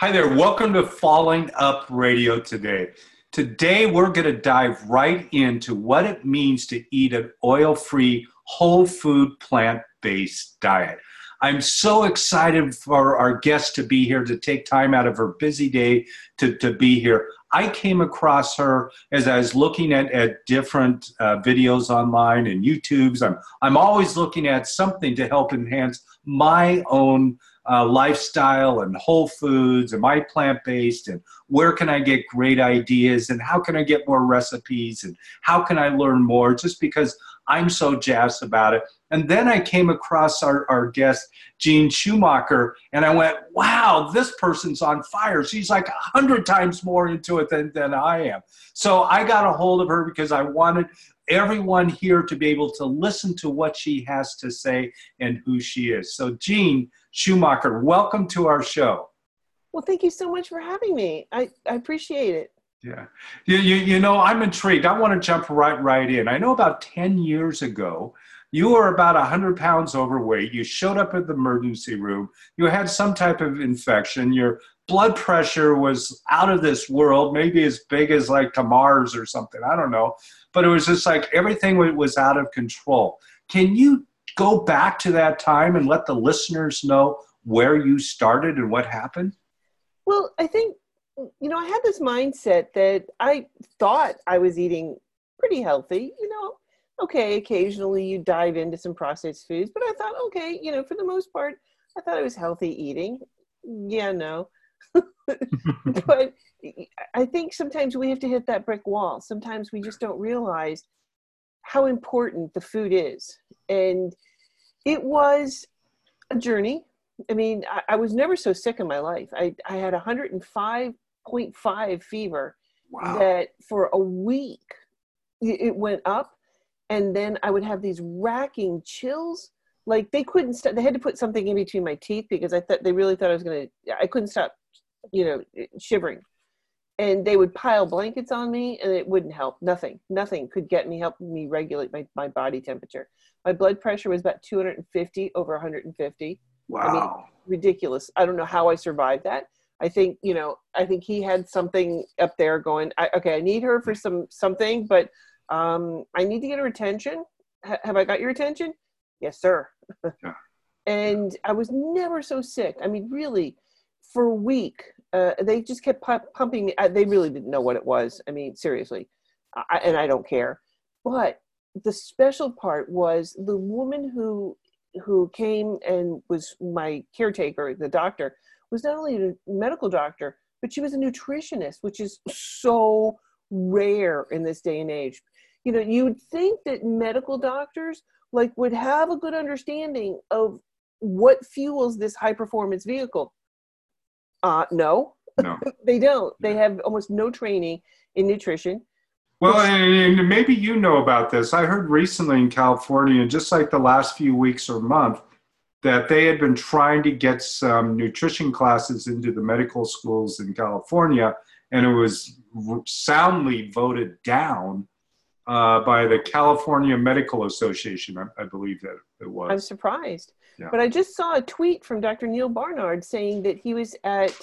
Hi there. Welcome to Falling Up Radio today. Today, we're going to dive right into what it means to eat an oil free, whole food, plant based diet. I'm so excited for our guest to be here, to take time out of her busy day to, to be here. I came across her as I was looking at, at different uh, videos online and YouTubes. I'm, I'm always looking at something to help enhance my own uh, lifestyle and whole foods am i plant based and where can I get great ideas and how can I get more recipes and how can I learn more just because I'm so jazzed about it. And then I came across our, our guest, Jean Schumacher, and I went, wow, this person's on fire. She's like a hundred times more into it than, than I am. So I got a hold of her because I wanted everyone here to be able to listen to what she has to say and who she is. So, Jean Schumacher, welcome to our show. Well, thank you so much for having me. I, I appreciate it. Yeah. You, you, you know, I'm intrigued. I want to jump right, right in. I know about 10 years ago, you were about 100 pounds overweight. You showed up at the emergency room. You had some type of infection. Your blood pressure was out of this world, maybe as big as like to Mars or something. I don't know. But it was just like everything was out of control. Can you go back to that time and let the listeners know where you started and what happened? Well, I think, you know, I had this mindset that I thought I was eating pretty healthy, you know. Okay, occasionally you dive into some processed foods, but I thought, okay, you know, for the most part, I thought I was healthy eating. Yeah, no. but I think sometimes we have to hit that brick wall. Sometimes we just don't realize how important the food is. And it was a journey. I mean, I, I was never so sick in my life. I, I had 105.5 fever wow. that for a week it went up. And then I would have these racking chills. Like they couldn't stop. They had to put something in between my teeth because I thought they really thought I was going to, I couldn't stop, you know, shivering and they would pile blankets on me and it wouldn't help. Nothing. Nothing could get me help me regulate my, my body temperature. My blood pressure was about 250 over 150 wow I mean, ridiculous. I don't know how i survived that. I think you know i think he had something up there going I, okay i need her for some something but um, i need to get her attention. H- have i got your attention? Yes sir. Yeah. and i was never so sick. I mean really for a week uh, they just kept pu- pumping me. they really didn't know what it was. I mean, seriously, I, and I don't care. But the special part was the woman who who came and was my caretaker, the doctor, was not only a medical doctor, but she was a nutritionist, which is so rare in this day and age. You know, you'd think that medical doctors like would have a good understanding of what fuels this high performance vehicle uh, no, no. they don't. They have almost no training in nutrition. Well, and maybe you know about this. I heard recently in California, just like the last few weeks or month, that they had been trying to get some nutrition classes into the medical schools in California, and it was soundly voted down uh, by the California Medical Association, I, I, believe that it was. I'm surprised. Yeah. But I just saw a tweet from Dr. Neal Barnard saying that he was at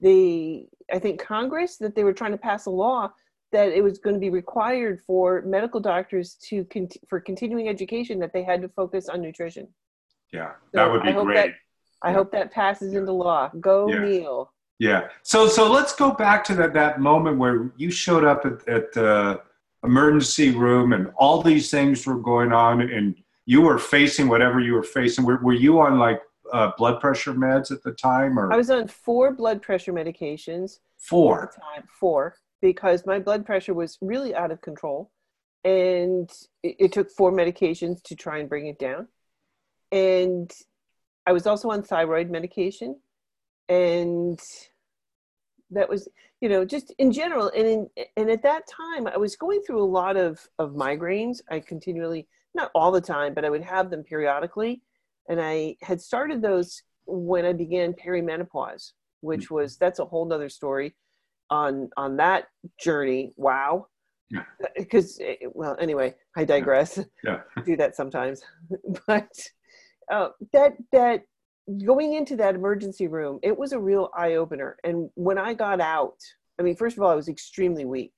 the, I think, Congress, that they were trying to pass a law that it was going to be required for medical doctors to, cont- for continuing education, that they had to focus on nutrition. Yeah, that so would be I great. That, I hope that passes yeah. into law. Go yeah. Neal. Yeah. So so let's go back to that that moment where you showed up at, at the emergency room and all these things were going on and you were facing whatever you were facing. Were, were you on like uh, blood pressure meds at the time or? I was on four blood pressure medications. Four? time, four, because my blood pressure was really out of control. And it, it took four medications to try and bring it down. And I was also on thyroid medication. And that was you know just in general and in and at that time i was going through a lot of of migraines i continually not all the time but i would have them periodically and i had started those when i began perimenopause which mm-hmm. was that's a whole nother story on on that journey wow because yeah. Eh, well anyway i digress yeah, yeah. do that sometimes but uh, that that going into that emergency room, it was a real eye opener. And when I got out, I mean, first of all, I was extremely weak.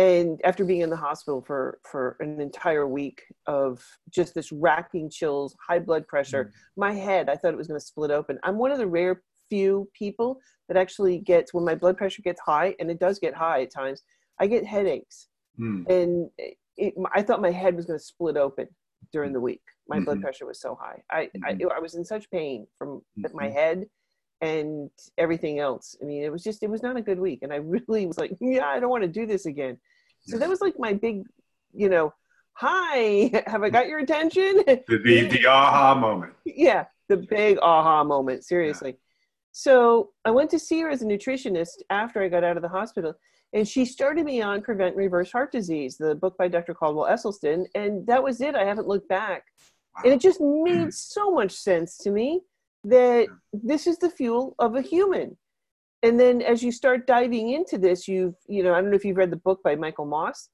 And after being in the hospital for, for an entire week of just this racking chills, high blood pressure, mm. my head, I thought it was going to split open. I'm one of the rare few people that actually gets, when my blood pressure gets high, and it does get high at times, I get headaches. Mm. And it, I thought my head was going to split open during the week. My mm-hmm. blood pressure was so high. I, mm-hmm. I, I was in such pain from mm-hmm. my head and everything else. I mean, it was just it was not a good week, and I really was like, yeah, I don't want to do this again. So that was like my big, you know, hi, have I got your attention? The the, the aha moment. Yeah, the big aha moment. Seriously. Yeah. So I went to see her as a nutritionist after I got out of the hospital, and she started me on Prevent Reverse Heart Disease, the book by Dr. Caldwell Esselstyn, and that was it. I haven't looked back. And it just made so much sense to me that this is the fuel of a human. And then as you start diving into this, you've, you know, I don't know if you've read the book by Michael Moss.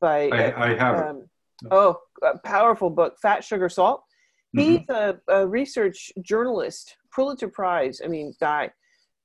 By I, I haven't. Um, oh, a powerful book, Fat, Sugar, Salt. He's mm-hmm. a, a research journalist, Pulitzer Prize, I mean, guy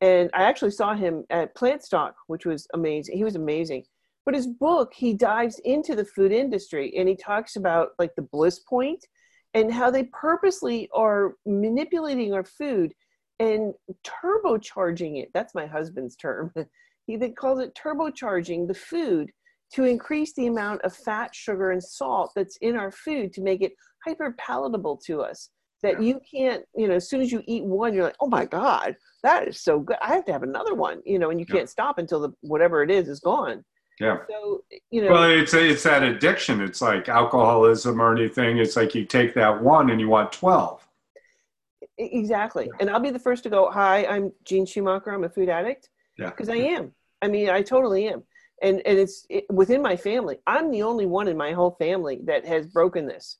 and I actually saw him at Plantstock, which was amazing. He was amazing. But his book, he dives into the food industry and he talks about like the bliss point and how they purposely are manipulating our food and turbocharging it. That's my husband's term. he calls it turbocharging the food to increase the amount of fat, sugar, and salt that's in our food to make it hyper palatable to us that yeah. you can't you know as soon as you eat one you're like oh my god that is so good i have to have another one you know and you yeah. can't stop until the whatever it is is gone yeah so you know well it's it's that addiction it's like alcoholism or anything it's like you take that one and you want 12 exactly yeah. and i'll be the first to go hi i'm Jean schumacher i'm a food addict yeah because i am i mean i totally am and and it's it, within my family i'm the only one in my whole family that has broken this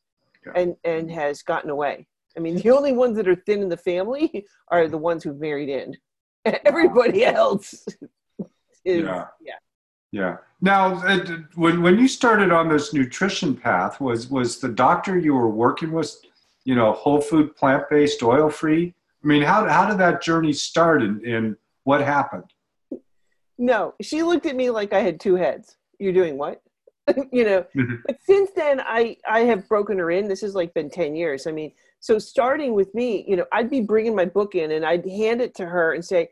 and and has gotten away I mean, the only ones that are thin in the family are the ones who've married in. Everybody else is, yeah. yeah. Yeah. Now, uh, when when you started on this nutrition path, was was the doctor you were working with, you know, whole food, plant based, oil free? I mean, how how did that journey start, and, and what happened? No, she looked at me like I had two heads. You're doing what? you know. Mm-hmm. But since then, I I have broken her in. This has like been ten years. I mean, so starting with me, you know, I'd be bringing my book in and I'd hand it to her and say,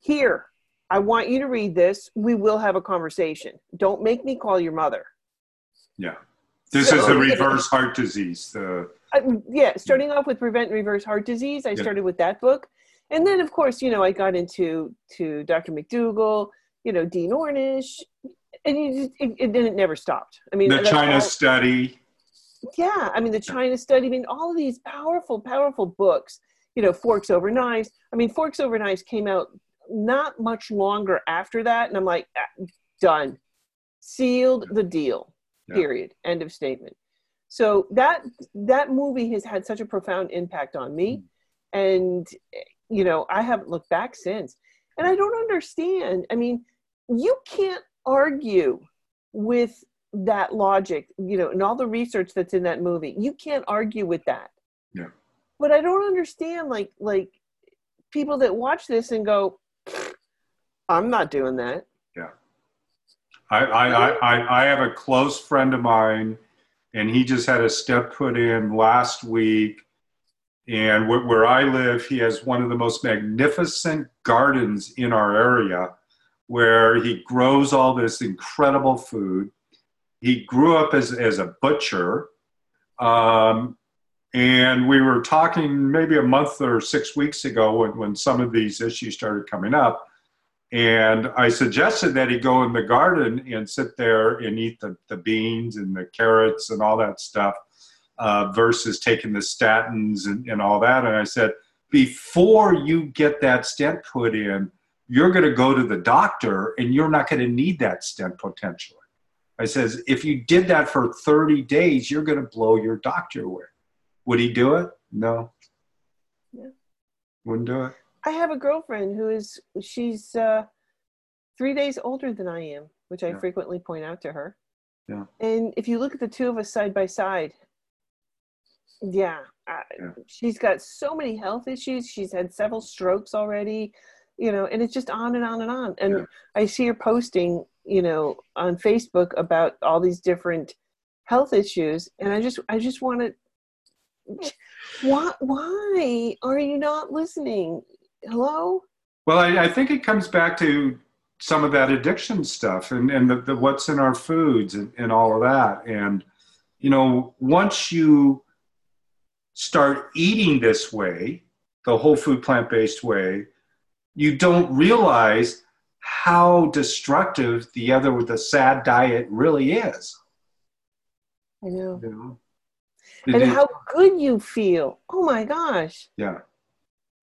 "Here, I want you to read this. We will have a conversation. Don't make me call your mother." Yeah. This so, is the reverse heart disease. The uh, yeah, starting off with prevent and reverse heart disease, I yeah. started with that book, and then of course, you know, I got into to Dr. McDougall, you know, Dean Ornish, and you just, it, it, it never stopped. I mean, the China all, study yeah i mean the china study i mean all of these powerful powerful books you know forks over knives i mean forks over knives came out not much longer after that and i'm like ah, done sealed the deal yeah. period end of statement so that that movie has had such a profound impact on me mm-hmm. and you know i haven't looked back since and i don't understand i mean you can't argue with that logic, you know, and all the research that's in that movie. You can't argue with that. Yeah. But I don't understand like like people that watch this and go, I'm not doing that. Yeah. I I, I, I have a close friend of mine and he just had a stent put in last week. And where I live, he has one of the most magnificent gardens in our area where he grows all this incredible food he grew up as, as a butcher. Um, and we were talking maybe a month or six weeks ago when, when some of these issues started coming up. And I suggested that he go in the garden and sit there and eat the, the beans and the carrots and all that stuff uh, versus taking the statins and, and all that. And I said, before you get that stent put in, you're going to go to the doctor and you're not going to need that stent potentially. I says, if you did that for 30 days, you're going to blow your doctor away. Would he do it? No. Yeah. Wouldn't do it. I have a girlfriend who is, she's uh, three days older than I am, which I yeah. frequently point out to her. Yeah. And if you look at the two of us side by side, Yeah. Uh, Yeah. She's got so many health issues. She's had several strokes already, you know, and it's just on and on and on. And Yeah. I see her posting, you know, on Facebook about all these different health issues. And I just, I just want to, why, why are you not listening? Hello? Well, I, I think it comes back to some of that addiction stuff and, and the, the what's in our foods and, and all of that. And, you know, once you start eating this way, the whole food plant based way, you don't realize how destructive the other with the sad diet really is. I know. You know? And how good you feel. Oh my gosh. yeah.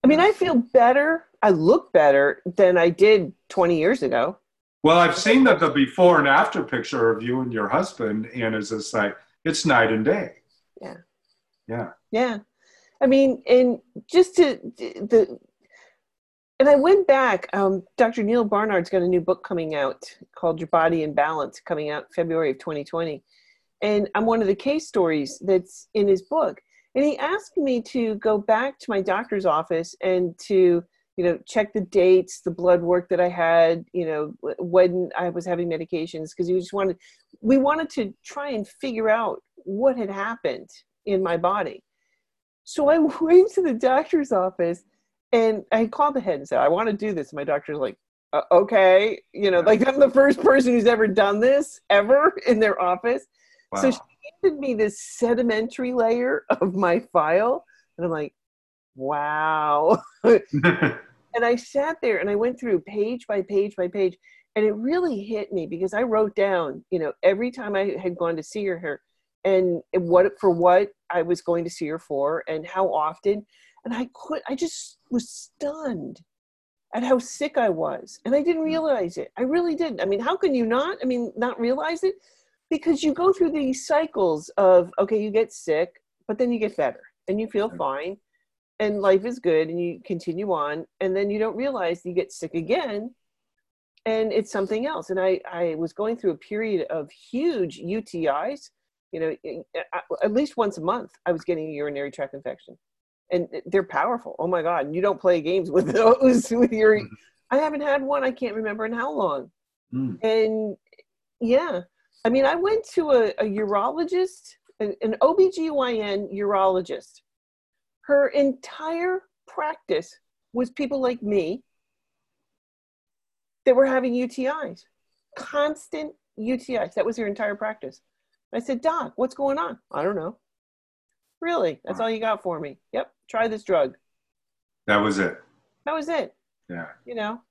I mean, I feel better. I look better than I did 20 years ago. Well, I've seen the, the before and after picture of you and your husband, and it's just like it's night and day. Yeah. Yeah. Yeah. I mean, and just to the, and I went back, um, Dr. Neal Barnard's got a new book coming out called Your Body in Balance, coming out February of 2020. And I'm one of the case stories that's in his book. And he asked me to go back to my doctor's office and to, you know, check the dates, the blood work that I had, you know, when I was having medications, because he just wanted, we wanted to try and figure out what had happened in my body. So I went to the doctor's office and I called the head and said, I want to do this. And my doctor's like, uh, okay. You know, like I'm the first person who's ever done this ever in their office. Wow. So she handed me this sedimentary layer of my file. And I'm like, wow. and I sat there and I went through page by page by page. And it really hit me because I wrote down, you know, every time I had gone to see her, and what for what I was going to see her for and how often. And I could, I just was stunned at how sick I was. And I didn't hmm. realize it. I really didn't. I mean, how can you not? I mean, not realize it? Because you go through these cycles of, okay, you get sick, but then you get better and you feel fine and life is good and you continue on. And then you don't realize you get sick again and it's something else. And I, I was going through a period of huge UTIs. You know, eh, eh, at least once a month, I was getting a urinary tract infection and they're powerful. Oh my God. And you don't play games with those with your, mm-hmm. I haven't had one. I can't remember in how long. Mm. And yeah, I mean, I went to a, a urologist, an, an OBGYN urologist. Her entire practice was people like me that were having UTIs, constant UTIs. That was her entire practice. I said, Doc, what's going on? I don't know. Really? That's all you got for me? Yep. Try this drug. That was it. That was it. Yeah. You know?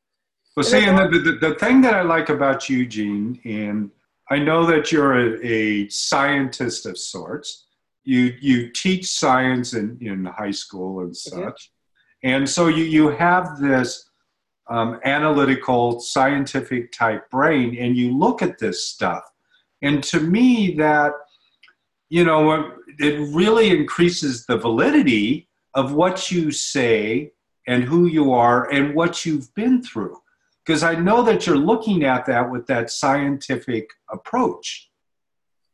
Well, And see, and the, the, the thing that I like about you, Gene, and I know that you're a, a scientist of sorts. You you teach science in, in high school and such, and so you you have this um, analytical, scientific type brain, and you look at this stuff, and to me that you know it really increases the validity of what you say and who you are and what you've been through because I know that you're looking at that with that scientific approach.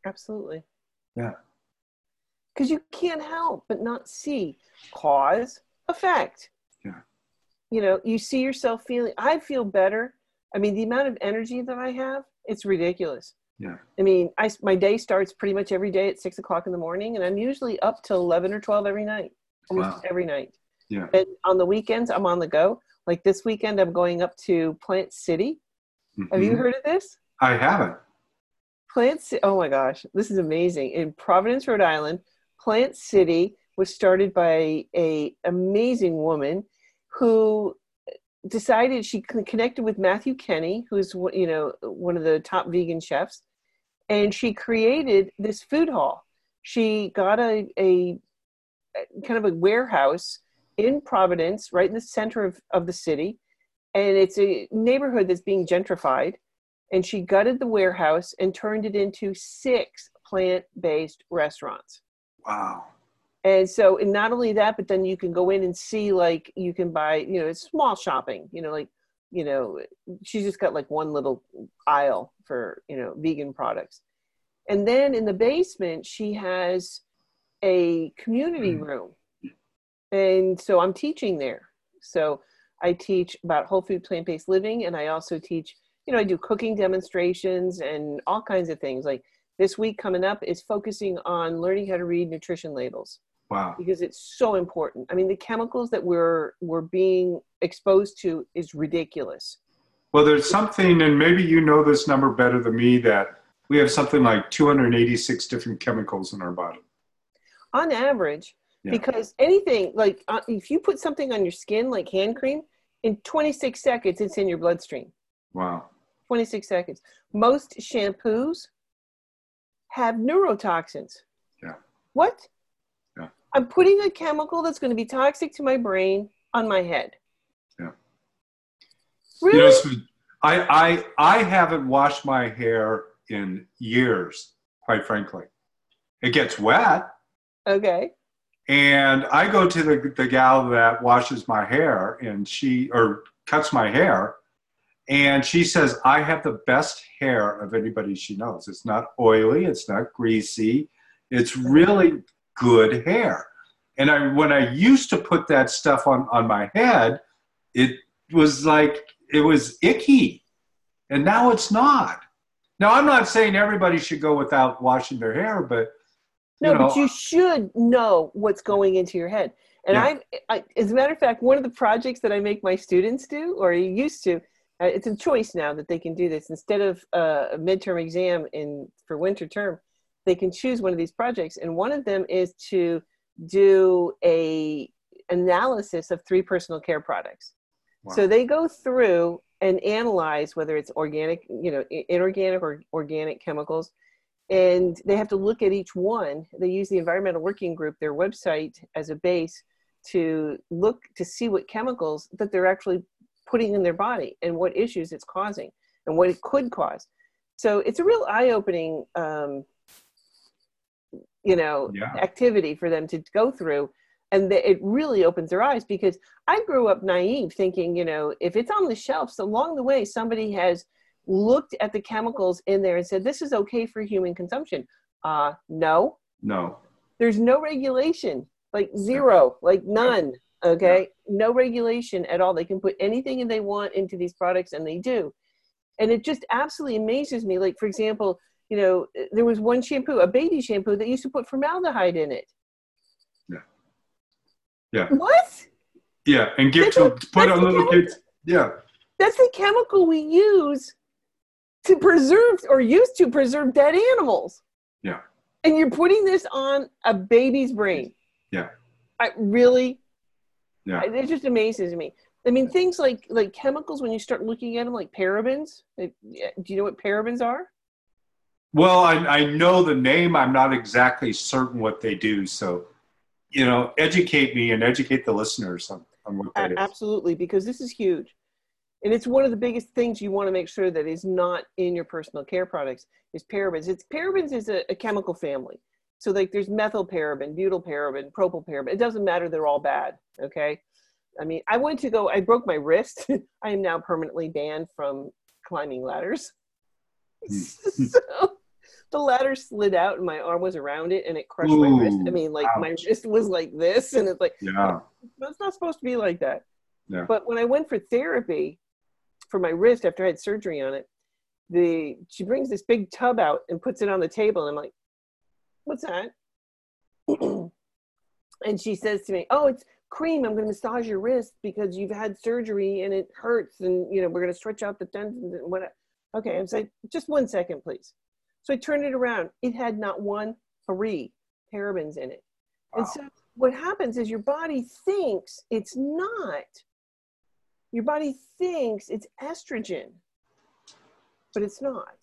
Absolutely. Yeah. Because you can't help but not see cause, effect. Yeah. You know, you see yourself feeling, I feel better. I mean, the amount of energy that I have, it's ridiculous. Yeah. I mean, I, my day starts pretty much every day at six o'clock in the morning, and I'm usually up till 11 or 12 every night, almost Wow. every night. Yeah. And on the weekends, I'm on the go. Like this weekend, I'm going up to Plant City. Have you Mhm. heard of this? I haven't. Plant City. Oh my gosh, this is amazing! In Providence, Rhode Island, Plant City was started by a amazing woman who decided she connected with Matthew Kenney, who's one- you know one of the top vegan chefs, and she created this food hall. She got a a kind of a warehouse in Providence, right in the center of, of the city, and it's a neighborhood that's being gentrified and she gutted the warehouse and turned it into six plant-based restaurants Wow. and so and not only that but then you can go in and see like you can buy you know it's small shopping you know like you know she's just got like one little aisle for you know vegan products and then in the basement she has a community mm. room. And so I'm teaching there. So I teach about whole food plant based living, and I also teach, you know, I do cooking demonstrations and all kinds of things. Like this week coming up is focusing on learning how to read nutrition labels. Wow. Because it's so important. I mean, the chemicals that we're we're being exposed to is ridiculous. Well, there's something, and maybe you know this number better than me, that we have something like 286 different chemicals in our body. On average, Yeah. because anything like uh, if you put something on your skin like hand cream, in 26 seconds it's in your bloodstream. Wow. 26 seconds. Most shampoos have neurotoxins. Yeah. What? Yeah. I'm putting a chemical that's going to be toxic to my brain on my head. Yeah. Really? You know, Sue, I, I, I haven't washed my hair in years, quite frankly. It gets wet, okay. And I go to the, the gal that washes my hair, and she, or cuts my hair, and she says, I have the best hair of anybody she knows. It's not oily, it's not greasy, it's really good hair. And I, when I used to put that stuff on, on my head, it was like, it was icky. And now it's not. Now, I'm not saying everybody should go without washing their hair, but No, you know, but you should know what's going into your head. And Yeah. I, I, as a matter of fact, one of the projects that I make my students do, or used to, uh, it's a choice now that they can do this instead of uh, a midterm exam in for winter term. They can choose one of these projects, and one of them is to do a analysis of three personal care products. Wow. So they go through and analyze whether it's organic, you know, inorganic or organic chemicals, and they have to look at each one. They use the Environmental Working Group, their website, as a base to look to see what chemicals that they're actually putting in their body and what issues it's causing and what it could cause. So it's a real eye-opening, um, you know, Yeah. activity for them to go through, and the, it really opens their eyes because I grew up naive, thinking, you know, if it's on the shelves along the way, somebody has looked at the chemicals in there and said this is okay for human consumption. Uh, no, no. there's no regulation, like zero, like none. Okay, no regulation at all. They can put anything they want into these products, and they do. And it just absolutely amazes me. Like, for example, you know, there was one shampoo, a baby shampoo, that used to put formaldehyde in it. Yeah. Yeah. What? Yeah, and give That's to a- put on little chemical. kids. Yeah, That's the chemical we use to preserve or used to preserve dead animals. Yeah. And you're putting this on a baby's brain. Yeah. I really yeah. It just amazes me. I mean, things like like chemicals when you start looking at them, like parabens. like, Do you know what parabens are? Well, I, I know the name. I'm not exactly certain what they do. So, you know, educate me and educate the listeners on, on what that A- is. Absolutely, because this is huge, and it's one of the biggest things you want to make sure that is not in your personal care products is parabens. It's parabens is a, a chemical family. So like there's methylparaben, butylparaben, propylparaben. It doesn't matter; they're all bad. Okay. I mean, I went to go. I broke my wrist. I am now permanently banned from climbing ladders. So the ladder slid out, and my arm was around it, and it crushed my wrist. I mean, like my wrist was like this, and it's like Yeah. it's not supposed to be like that. Yeah. But when I went for therapy for my wrist after I had surgery on it, the she brings this big tub out and puts it on the table, and I'm like, "What's that?" and she says to me, "Oh, it's cream. I'm going to massage your wrist because you've had surgery and it hurts, and you know we're going to stretch out the tendons and what." Okay, I'm saying, just one second, please. So I turned it around. It had not one three parabens in it. And so what happens is your body thinks it's not. Your body thinks it's estrogen, but it's not.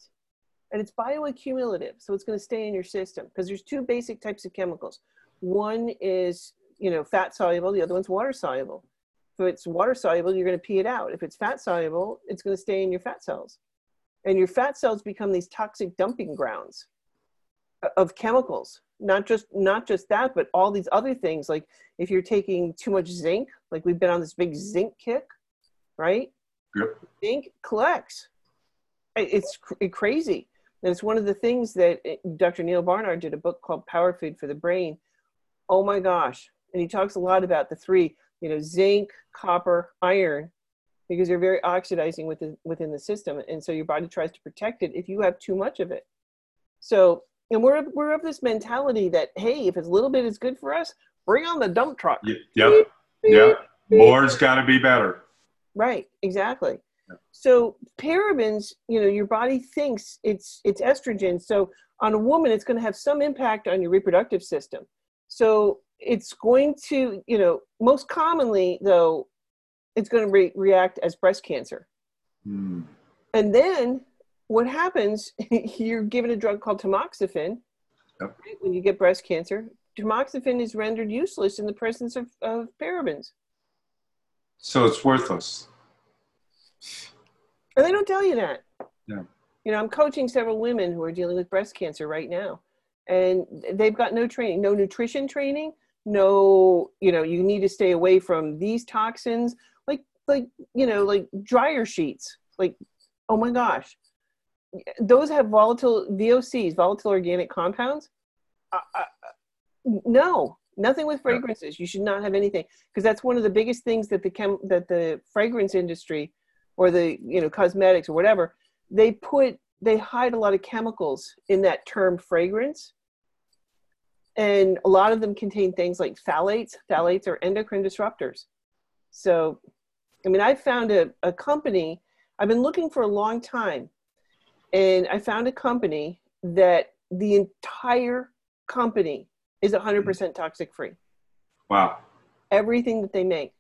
And it's bioaccumulative, so it's going to stay in your system because there's two basic types of chemicals. One is, you know, fat soluble, the other one's water soluble. If it's water soluble, you're going to pee it out. If it's fat soluble, it's going to stay in your fat cells. And your fat cells become these toxic dumping grounds uh, of chemicals not just not just that but all these other things like if you're taking too much zinc like we've been on this big zinc kick right Yep. zinc collects it's cr- crazy and it's one of the things that eh, dr neal barnard did a book called power food for the brain oh my gosh. And he talks a lot about the three, you know, zinc, copper, iron, because they're very oxidizing within, within the system. And so your body tries to protect it if you have too much of it. So, and we're, we're of this mentality that, hey, if it's a little bit is good for us, bring on the dump truck. Y- Yep. Yep. More's got to be better. Right, exactly. Yeah. So parabens, you know, your body thinks it's it's estrogen. So on a woman, it's going to have some impact on your reproductive system. So it's going to, you know, most commonly though, it's going to re- react as breast cancer. Hmm. And then what happens? you're given a drug called tamoxifen. Yep. right, When you get breast cancer, tamoxifen is rendered useless in the presence of, of parabens. So it's worthless. And they don't tell you that. Yeah. You know, I'm coaching several women who are dealing with breast cancer right now, and they've got no training, no nutrition training, no, you know, you need to stay away from these toxins, like, like, you know, like dryer sheets. Like, oh my gosh, those have volatile VOCs, volatile organic compounds. Uh, uh, no, nothing with fragrances. You should not have anything. Because that's one of the biggest things that the chem that the fragrance industry or the you know cosmetics or whatever they put they hide a lot of chemicals in that term fragrance. And a lot of them contain things like phthalates. Phthalates are endocrine disruptors. So i mean i found a, a company i've been looking for a long time and i found a company that the entire company is 100% toxic free Wow. everything that they make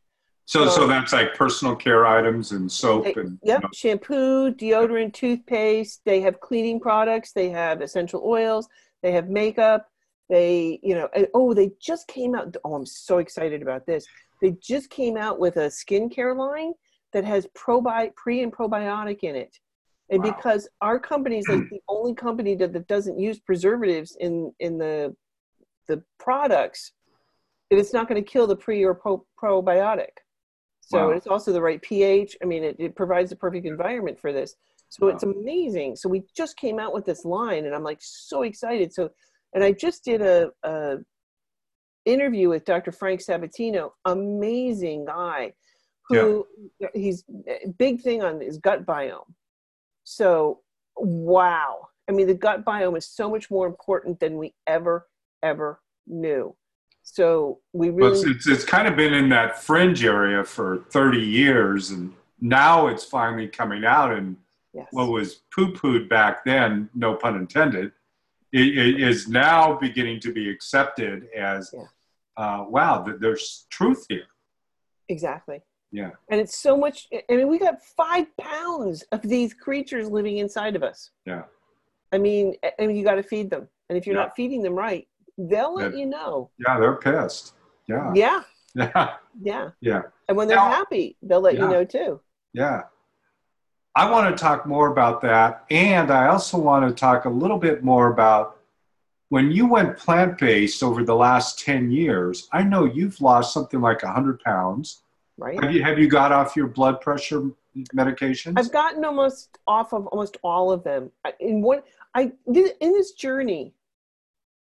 So, so Um, that's like personal care items and soap They- and Yep, you know, shampoo, deodorant, toothpaste. They have cleaning products. They have essential oils. They have makeup. They, you know, oh, they just came out. Oh, I'm so excited about this. They just came out with a skincare line that has probi- pre and probiotic in it. And Wow. because our company is like the only company that, that doesn't use preservatives in in the the products, it's not going to kill the pre or pro- probiotic. So Wow. it's also the right pH. I mean, it, it provides the perfect environment for this. So Wow. it's amazing. So we just came out with this line, and I'm like so excited. So, and I just did a, a interview with Dr. Frank Sabatino, amazing guy, who he's big thing on his gut biome. So wow, I mean, the gut biome is so much more important than we ever ever knew. So we Well, really it's, it's, it's kind of been in that fringe area for 30 years, and now it's finally coming out. And yes. what was poo pooed back then, no pun intended, it, it is now beginning to be accepted as Yeah. uh, wow, th- there's truth here. Exactly. Yeah. And it's so much. I mean, we got five pounds of these creatures living inside of us. Yeah. I mean, a- and you got to feed them. And if you're Yeah. not feeding them right, they'll let Yeah. you know. Yeah, they're pissed. Yeah. Yeah. Yeah. Yeah. Yeah. And when they're Now- happy, they'll let you know too. Yeah. I want to talk more about that. And I also want to talk a little bit more about when you went plant based over the last 10 years. I know you've lost something like 100 pounds. Right. Have you, have you got off your blood pressure medications? I've gotten almost off of almost all of them. In what I did in this journey,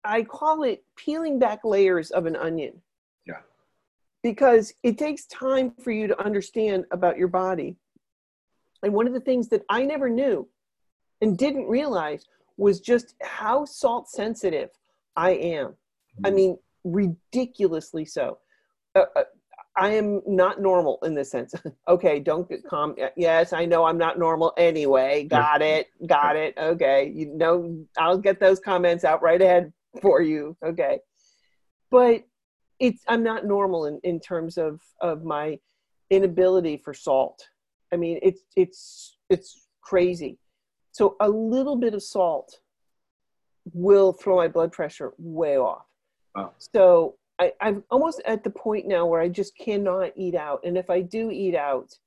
I call it peeling back layers of an onion. Yeah. Because it takes time for you to understand about your body. And one of the things that I never knew and didn't realize was just how salt sensitive I am. I Mhm. mean, ridiculously so. Uh, uh, I am not normal in this sense. okay, don't get calm. Yes, I know I'm not normal anyway. Got it. Got it. Okay, you know, I'll get those comments out right ahead for you. Okay, but it's I'm not normal in in terms of of my inability for salt. I mean, it's it's it's crazy. So a little bit of salt will throw my blood pressure way off. Wow. So I, I'm almost at the point now where I just cannot eat out, and if I do eat out,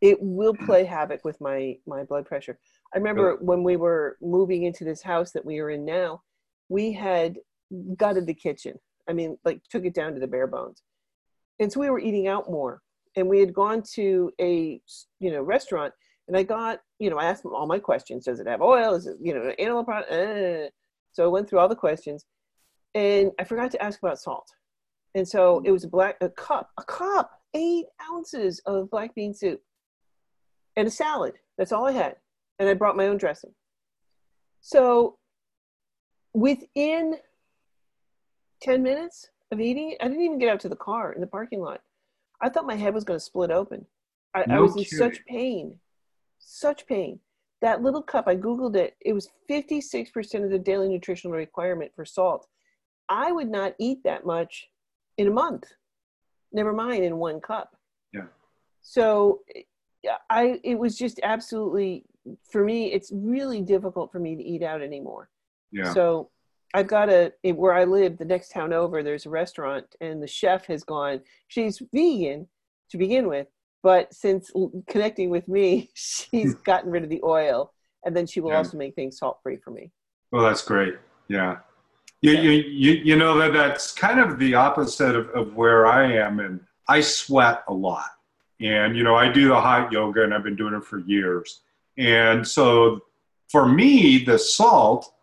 it will play havoc with my my blood pressure. I remember when we were moving into this house that we are in now, we had gutted the kitchen. I mean, like took it down to the bare bones, and so we were eating out more. And we had gone to a you know restaurant, and I got you know I asked them all my questions. Does it have oil? Is it you know animal product? Uh. So I went through all the questions, and I forgot to ask about salt. And so it was a black a cup, a cup, eight ounces of black bean soup, and a salad. That's all I had, and I brought my own dressing. So within ten minutes of eating, I didn't even get out to the car in the parking lot. I thought my head was going to split open. I, No I was in kidding. such pain, such pain. That little cup, I Googled it, it was 56% of the daily nutritional requirement for salt. I would not eat that much in a month, never mind in one cup. Yeah. So yeah, I, it was just absolutely, for me, it's really difficult for me to eat out anymore. Yeah. So I've got a eh, where I live, the next town over, there's a restaurant, and the chef has gone. She's vegan to begin with, but since connecting with me, she's gotten rid of the oil, and then she will Yeah. also make things salt free for me. Well, that's great. Yeah. You, Yeah. you, you, you know that that's kind of the opposite of, of where I am. And I sweat a lot. And, you know, I do the hot yoga and I've been doing it for years. And so for me, the salt,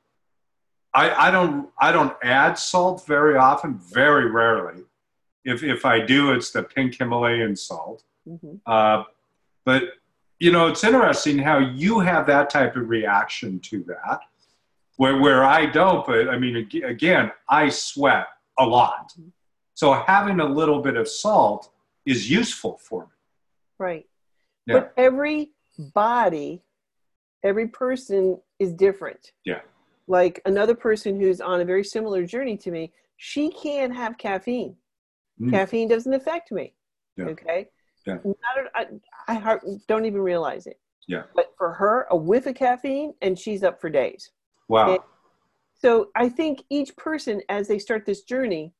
I, I don't I don't add salt very often, very rarely. If if I do, it's the pink Himalayan salt. hmm Uh, but you know, it's interesting how you have that type of reaction to that, where where I don't. But I mean, again, I sweat a lot, so having a little bit of salt is useful for me. Right. Yeah. But every body, every person is different. Yeah. Like another person who's on a very similar journey to me, she can't have caffeine. Mm. Caffeine doesn't affect me. Yeah. Okay. Yeah. Not I, I don't even realize it. Yeah. But for her, a whiff of caffeine and she's up for days. Wow. It- So I think each person, as they start this journey,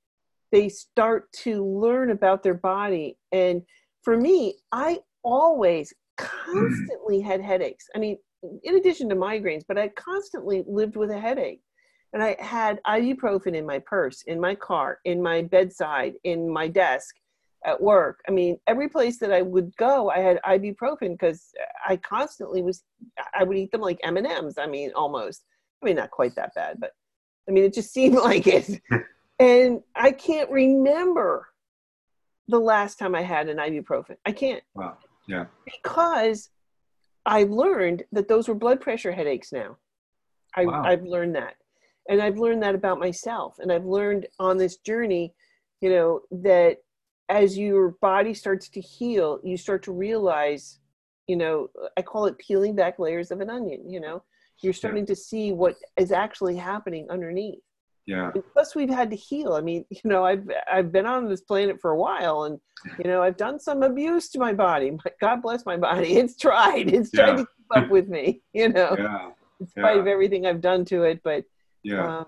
they start to learn about their body. And for me, I always constantly had headaches. I mean, in addition to migraines, but I constantly lived with a headache. And I had ibuprofen in my purse, in my car, in my bedside, in my desk, at work. I mean, every place that I would go, I had ibuprofen because I constantly was. I would eat them like M and M's. I mean, almost. I mean, not quite that bad, but I mean, it just seemed like it. and I can't remember the last time I had an ibuprofen. I can't Wow. Yeah. because I learned that those were blood pressure headaches now. I, Wow. I've learned that. And I've learned that about myself. And I've learned on this journey, you know, that as your body starts to heal, you start to realize, you know, I call it peeling back layers of an onion, you know, you're starting to see what is actually happening underneath. Yeah. And plus we've had to heal i mean you know i've i've been on this planet for a while and you know i've done some abuse to my body My- god bless my body it's tried it's tried to keep up with me you know Yeah. in spite yeah. of everything i've done to it but Yeah. um,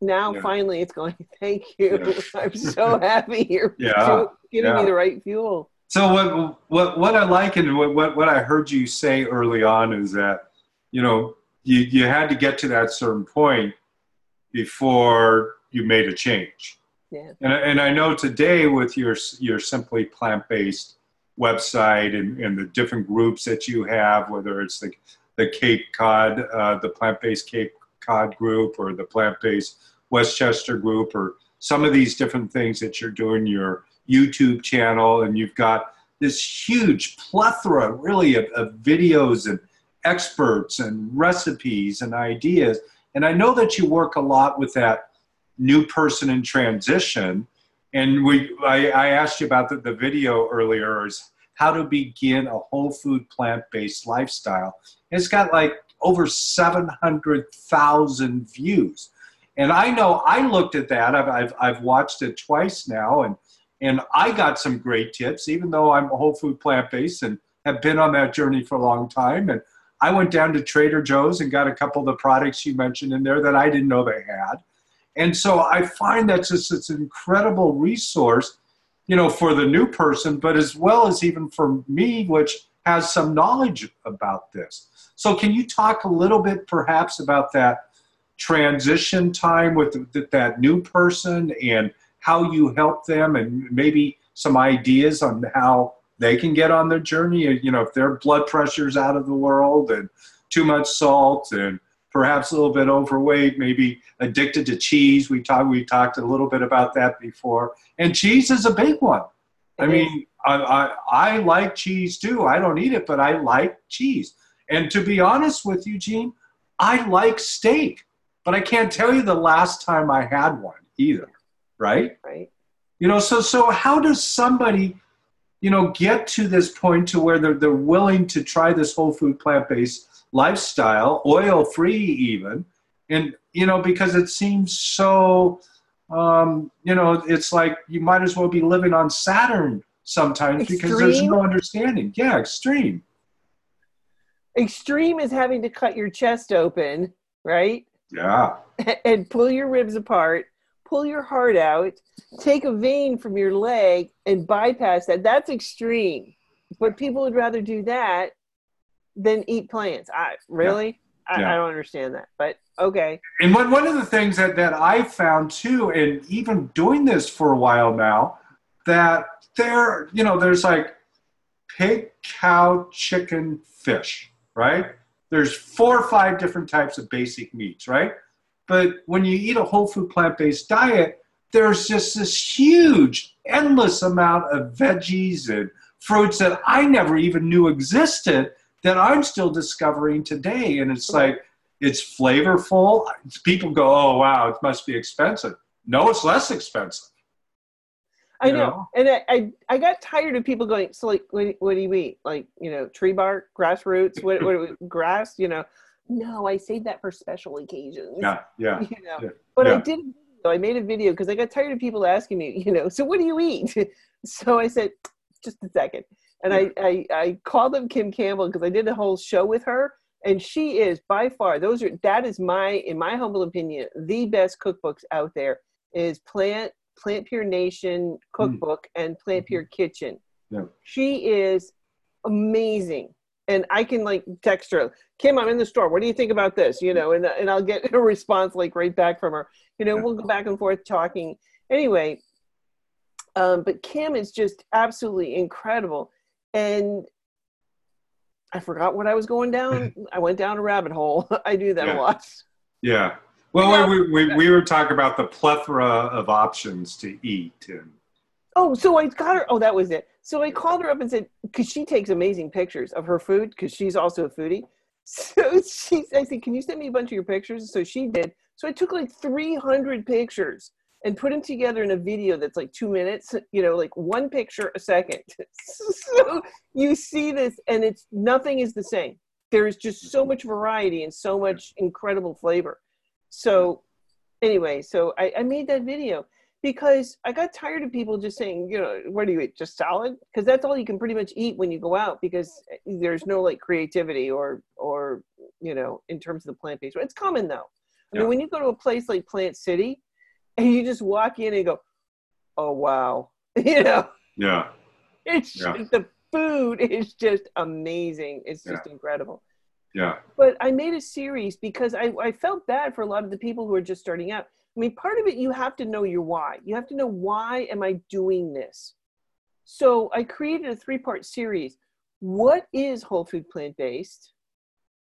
now Yeah. finally it's going thank you Yeah. i'm so happy you're Yeah. giving Yeah. me the right fuel So what what what I like and what, what what I heard you say early on is that you know you you had to get to that certain point before you made a change. yeah And, I- and I know today with your your simply plant based website and, and the different groups that you have, whether it's the the Cape Cod, uh, the plant based Cape Cod group, or the plant based Westchester group, or some of these different things that you're doing, your YouTube channel, and you've got this huge plethora, really, of, of videos and experts and recipes and ideas. And I know that you work a lot with that new person in transition. And we, I, I asked you about the, the video earlier is how to begin a whole food plant based lifestyle. It's got like over 700,000 views. And I know I looked at that, I've, I've, I've watched it twice now, and, and I got some great tips, even though I'm a whole food plant based and have been on that journey for a long time. And I went down to Trader Joe's and got a couple of the products you mentioned in there that I didn't know they had. And so I find that's just it's an incredible resource, you know, for the new person, but as well as even for me, which has some knowledge about this. So can you talk a little bit perhaps about that transition time with the, that new person and how you help them and maybe some ideas on how they can get on their journey, you know, if their blood pressure's out of the world and too much salt and perhaps a little bit overweight, maybe addicted to cheese. We talked we talked a little bit about that before, and cheese is a big one. I mean, I, I, I like cheese too. I don't eat it, but I like cheese. And to be honest with you, Gene, I like steak, but I can't tell you the last time I had one either. Right? Right. You know, so so how does somebody, you know, get to this point to where they're they're willing to try this whole food plant based lifestyle, oil free even, and you know because it seems so, um, you know, it's like you might as well be living on Saturn sometimes extreme. because there's no understanding. Yeah, extreme. Extreme is having to cut your chest open, right? Yeah. And pull your ribs apart, pull your heart out, take a vein from your leg and bypass that. That's extreme. But people would rather do that than eat plants. I really yeah. I, yeah. I, don't understand that. But okay. And one one of the things that, that I found too, and even doing this for a while now, that there, you know, there's like pig, cow, chicken, fish, right? There's four or five different types of basic meats, right? But when you eat a whole food plant based diet, there's just this huge, endless amount of veggies and fruits that I never even knew existed that I'm still discovering today. And it's like, it's flavorful. People go, oh, wow, it must be expensive. No, it's less expensive. I know. know. And I, I, I, got tired of people going, so like, what, what do you eat? Like, you know, tree bark, grass roots, what, what, grass, you know? No, I save that for special occasions. Yeah, yeah. You know, yeah, but yeah. I did, I made a video because I got tired of people asking me, you know, so what do you eat? so I said, just a second. And I, I, I called them Kim Campbell because I did a whole show with her and she is by far those are that is my in my humble opinion the best cookbooks out there is plant Plant Pure Nation cookbook mm. and Plant Pure mm-hmm. Kitchen. Yeah. She is amazing. And I can like text her, Kim, I'm in the store. What do you think about this? You know, and, and I'll get a response like right back from her. You know, we'll go back and forth talking. Anyway, um, but Kim is just absolutely incredible. And I forgot what I was going down. I went down a rabbit hole. I do that yeah. a lot. Yeah. Well, we, we, we were talking about the plethora of options to eat. And... Oh, so I got her. Oh, that was it. So I called her up and said, because she takes amazing pictures of her food, because she's also a foodie. So she, I said, can you send me a bunch of your pictures? So she did. So I took like 300 pictures and put them together in a video that's like two minutes, you know, like one picture a second. so you see this, and it's nothing is the same. There is just so much variety and so much incredible flavor. So anyway, so I, I made that video because I got tired of people just saying, you know, what do you eat? Just salad? Because that's all you can pretty much eat when you go out because eh, there's no like creativity or or you know in terms of the plant based. It's common though. I yeah. mean, when you go to a place like Plant City and you just walk in and go, oh wow, you know. Yeah. It's yeah. the food is just amazing. It's just yeah. incredible. Yeah. But I made a series because I, I felt bad for a lot of the people who are just starting out. I mean, part of it, you have to know your why. You have to know why am I doing this? So I created a three part series. What is whole food plant based?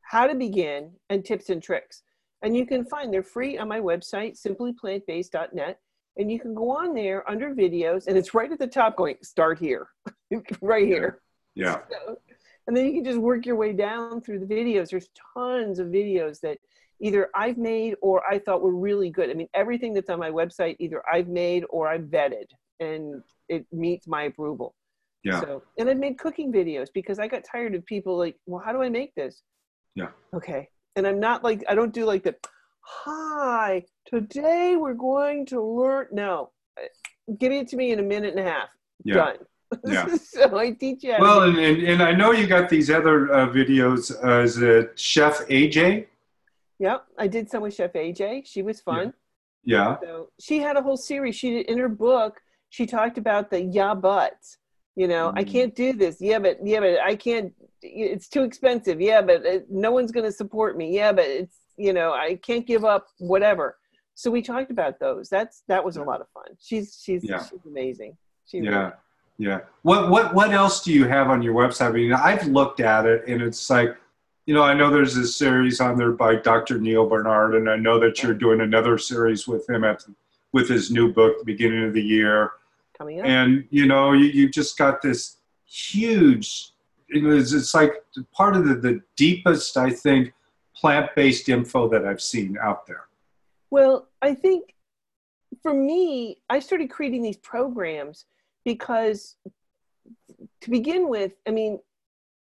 How to begin and tips and tricks. And you can find they're free on my website, simplyplantbased.net. And you can go on there under videos, and it's right at the top going, start here, right here. Yeah. So, and then you can just work your way down through the videos there's tons of videos that either i've made or i thought were really good i mean everything that's on my website either i've made or i've vetted and it meets my approval yeah so and i've made cooking videos because i got tired of people like well how do i make this yeah okay and i'm not like i don't do like the hi today we're going to learn no give it to me in a minute and a half yeah. done yeah. so I teach you. well, and, and, and I know you got these other uh, videos as a Chef AJ. Yep, I did some with Chef AJ. She was fun. Yeah. So she had a whole series. She did in her book. She talked about the yeah buts. You know, mm. I can't do this. Yeah, but yeah, but I can't. It's too expensive. Yeah, but it, no one's going to support me. Yeah, but it's you know I can't give up whatever. So we talked about those. That's that was a lot of fun. She's she's yeah. she's amazing. She yeah. Really, yeah. What what what else do you have on your website? I mean, I've looked at it and it's like you know, I know there's a series on there by Dr. Neal Barnard, and I know that you're doing another series with him at with his new book, the beginning of the year. Coming up. And you know, you, you just got this huge. It's, it's like part of the, the deepest, I think, plant-based info that I've seen out there. Well, I think for me, I started creating these programs because to begin with, I mean,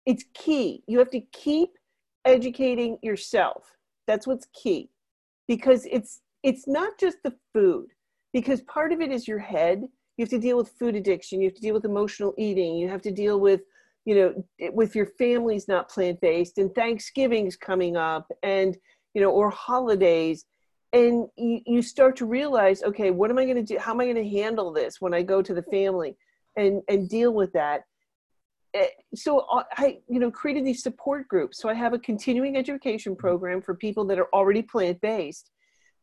it's key. You have to keep educating yourself. That's what's key. Because it's it's not just the food. Because part of it is your head. You have to deal with food addiction, you have to deal with emotional eating, you have to deal with you know with your family's not plant-based and Thanksgiving's coming up and you know or holidays and you, you start to realize okay what am i going to do how am i going to handle this when i go to the family and and deal with that Eh, so uh, i you know created these support groups. So i have a continuing education mm-hmm. program for people that are already plant-based.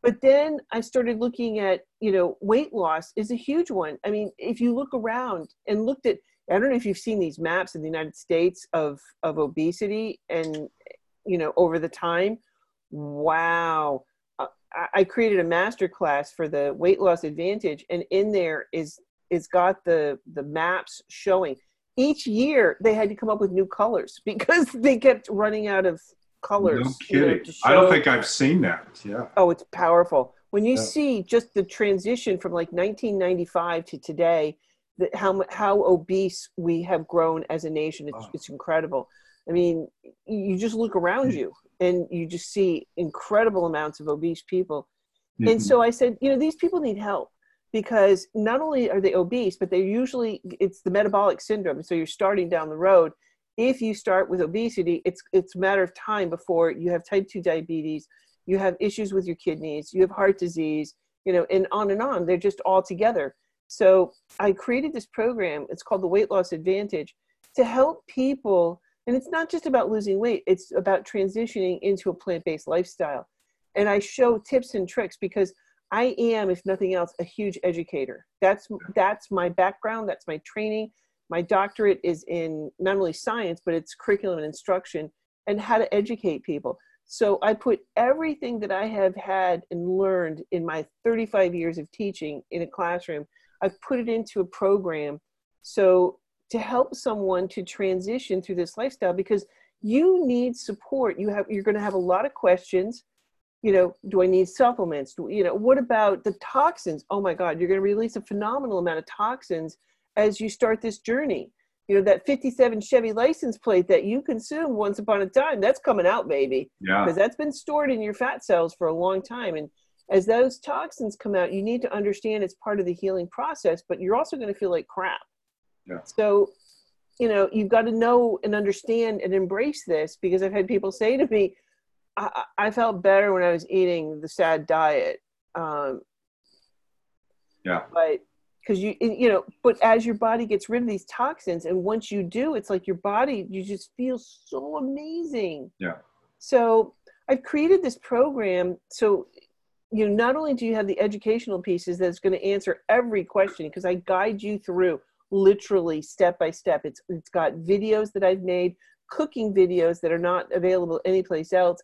But then i started looking at you know weight loss is a huge one. I mean if you look around and looked at i don't know if you've seen these maps in the united states of of obesity and you know over the time. Wow. Uh, I created a master class for the weight loss advantage, and in there is is got the the maps showing. Each year they had to come up with new colors because they kept running out of colors. No kidding. You know, I don't think I've seen that. Yeah. Oh, it's powerful. When you yeah. see just the transition from like 1995 to today, that how how obese we have grown as a nation, it's, oh. it's incredible. I mean, you just look around you and you just see incredible amounts of obese people. Mm-hmm. And so I said, you know, these people need help because not only are they obese, but they usually it's the metabolic syndrome. So you're starting down the road. If you start with obesity, it's it's a matter of time before you have type 2 diabetes, you have issues with your kidneys, you have heart disease, you know, and on and on. They're just all together. So I created this program. It's called the Weight Loss Advantage to help people and it's not just about losing weight, it's about transitioning into a plant based lifestyle. And I show tips and tricks because I am, if nothing else, a huge educator. That's that's my background. That's my training. My doctorate is in not only science, but it's curriculum and instruction and how to educate people. So I put everything that I have had and learned in my 35 years of teaching in a classroom. I've put it into a program. So to help someone to transition through this lifestyle because you need support you have you're going to have a lot of questions you know do i need supplements? Do, you know what about the toxins? Oh my god you're going to release a phenomenal amount of toxins as you start this journey. You know that 57 chevy license plate that you consumed once upon a time that's coming out baby. Yeah. Because that's been stored in your fat cells for a long time and as those toxins come out you need to understand it's part of the healing process but you're also going to feel like crap. Yeah. So, you know, you've got to know and understand and embrace this because I've had people say to me, I, I felt better when I was eating the sad diet. Um, yeah. But because you, you know, but as your body gets rid of these toxins, and once you do, it's like your body, you just feel so amazing. Yeah. So I've created this program. So, you know, not only do you have the educational pieces that's going to answer every question, because I guide you through literally step by step. It's it's got videos that I've made, cooking videos that are not available anyplace else.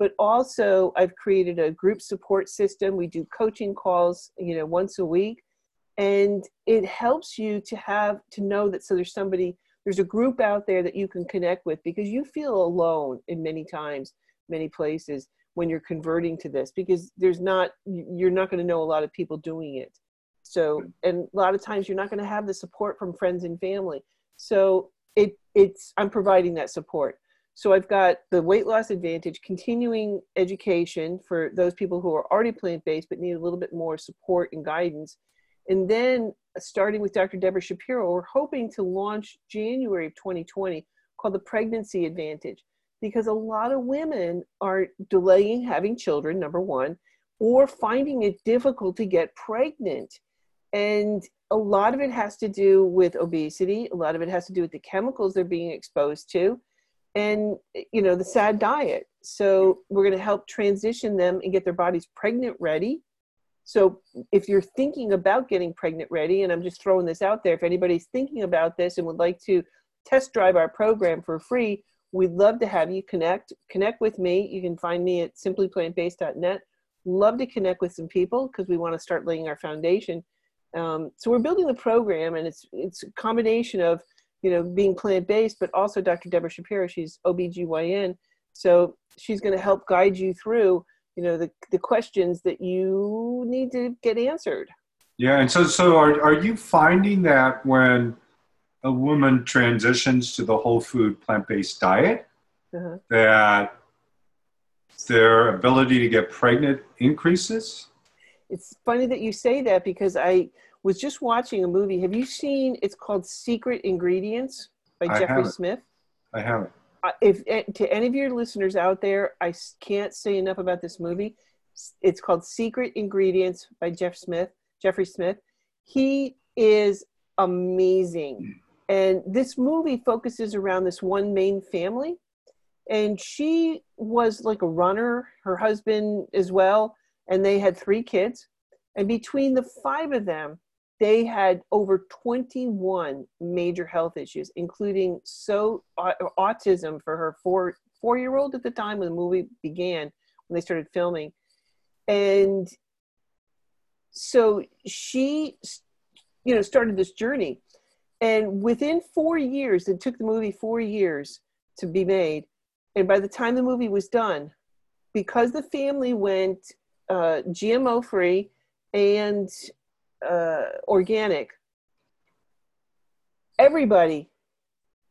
But also, I've created a group support system. We do coaching calls, you know, once a week, and it helps you to have to know that so there's somebody, there's a group out there that you can connect with because you feel alone in many times, many places when you're converting to this because there's not you're not going to know a lot of people doing it so, and a lot of times you're not going to have the support from friends and family. So it it's I'm providing that support. So I've got the weight loss advantage, continuing education for those people who are already plant-based but need a little bit more support and guidance. And then uh, starting with Dr. Deborah Shapiro, we're hoping to launch January of 2020 called the pregnancy advantage because a lot of women are delaying having children, number one, or finding it difficult to get pregnant. And a lot of it has to do with obesity. A lot of it has to do with the chemicals they're being exposed to and, you know, the sad diet. So we're going to help transition them and get their bodies pregnant ready. So if you're thinking about getting pregnant ready, and I'm just throwing this out there, if anybody's thinking about this and would like to test drive our program for free, We'd love to have you connect. Connect with me. You can find me at simplyplantbased.net. Love to connect with some people because we want to start laying our foundation. Um, so we're building the program, and it's it's a combination of you know being plant based, but also Dr. Deborah Shapiro. She's OBGYN, so she's going to help guide you through you know the the questions that you need to get answered. Yeah, and so so are are you finding that when a woman transitions to the whole food plant based diet, uh-huh. that their ability to get pregnant increases? It's funny that you say that because I was just watching a movie. Have you seen? It's called Secret Ingredients by I Jeffrey. Smith. I haven't. Uh, if eh, to any of your listeners out there, I can't say enough about this movie. It's called Secret Ingredients by Jeff Smith, Jeffrey Smith. He is amazing. And this movie focuses around this one main family. And she was like a runner, her husband as well. And they had three kids. And between the five of them, they had over 21 major health issues, including so uh, autism for her four four year old at the time when the movie began, when they started filming. And so she, you know, started this journey and within four years, it took the movie four years to be made. And by the time the movie was done, because the family went uh, GMO free and uh, organic, everybody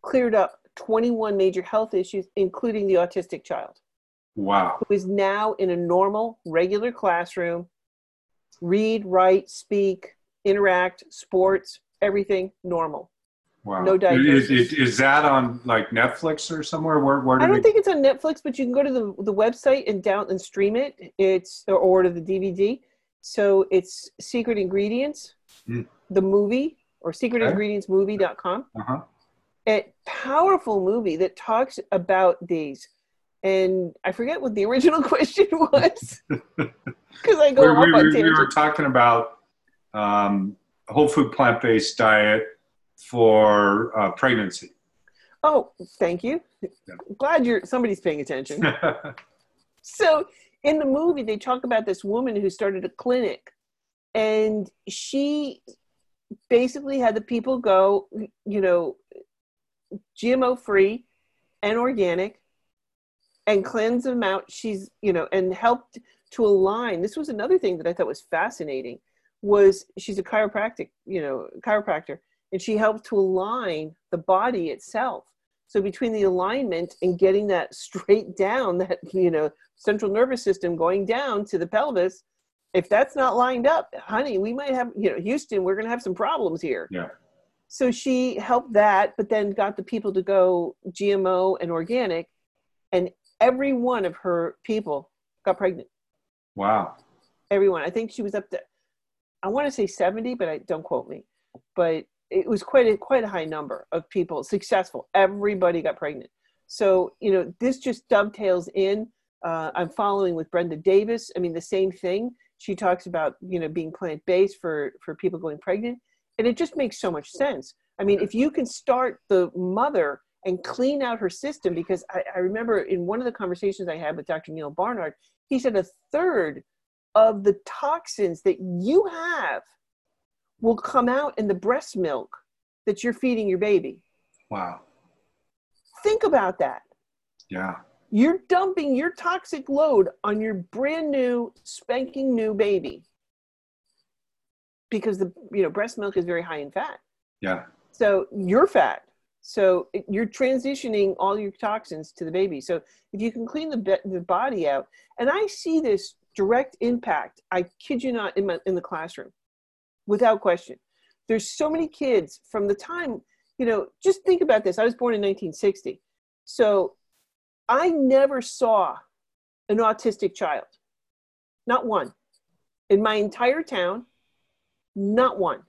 cleared up 21 major health issues, including the autistic child. Wow. Who is now in a normal, regular classroom, read, write, speak, interact, sports, everything normal. Wow. No diagnosis. Is, is, is, that on like Netflix or somewhere? Where, where do I don't we... think it's on Netflix, but you can go to the, the website and down and stream it. It's or order the DVD. So it's Secret Ingredients, mm. the movie, or secretingredientsmovie.com. Uh-huh. A powerful movie that talks about these. And I forget what the original question was because I go we, off we, on we, we were talking about um, whole food plant based diet for uh, pregnancy. Oh, thank you. Yeah. Glad you're somebody's paying attention. so in the movie, they talk about this woman who started a clinic, and she basically had the people go, you know, GMO free and organic, and cleanse them out. She's, you know, and helped to align. This was another thing that I thought was fascinating was she's a chiropractic, you know, chiropractor, and she helped to align the body itself. So between the alignment and getting that straight down, that you know, central nervous system going down to the pelvis, if that's not lined up, honey, we might have, you know, Houston, we're gonna have some problems here. Yeah. So she helped that, but then got the people to go GMO and organic, and every one of her people got pregnant. Wow. Everyone. I think she was up to I want to say 70, but I don't quote me. But it was quite a quite a high number of people successful. Everybody got pregnant. So you know this just dovetails in. Uh, I'm following with Brenda Davis. I mean the same thing. She talks about you know being plant based for for people going pregnant, and it just makes so much sense. I mean if you can start the mother and clean out her system, because I, I remember in one of the conversations I had with Dr. Neal Barnard, he said a third of the toxins that you have will come out in the breast milk that you're feeding your baby. Wow. Think about that. Yeah. You're dumping your toxic load on your brand new, spanking new baby because the you know breast milk is very high in fat. Yeah. So you're fat. So you're transitioning all your toxins to the baby. So if you can clean the the body out, and I see this direct impact, I kid you not, in, my, in the classroom, without question. There's so many kids from the time, you know, just think about this. I was born in 1960. So I never saw an autistic child, not one. In my entire town, not one.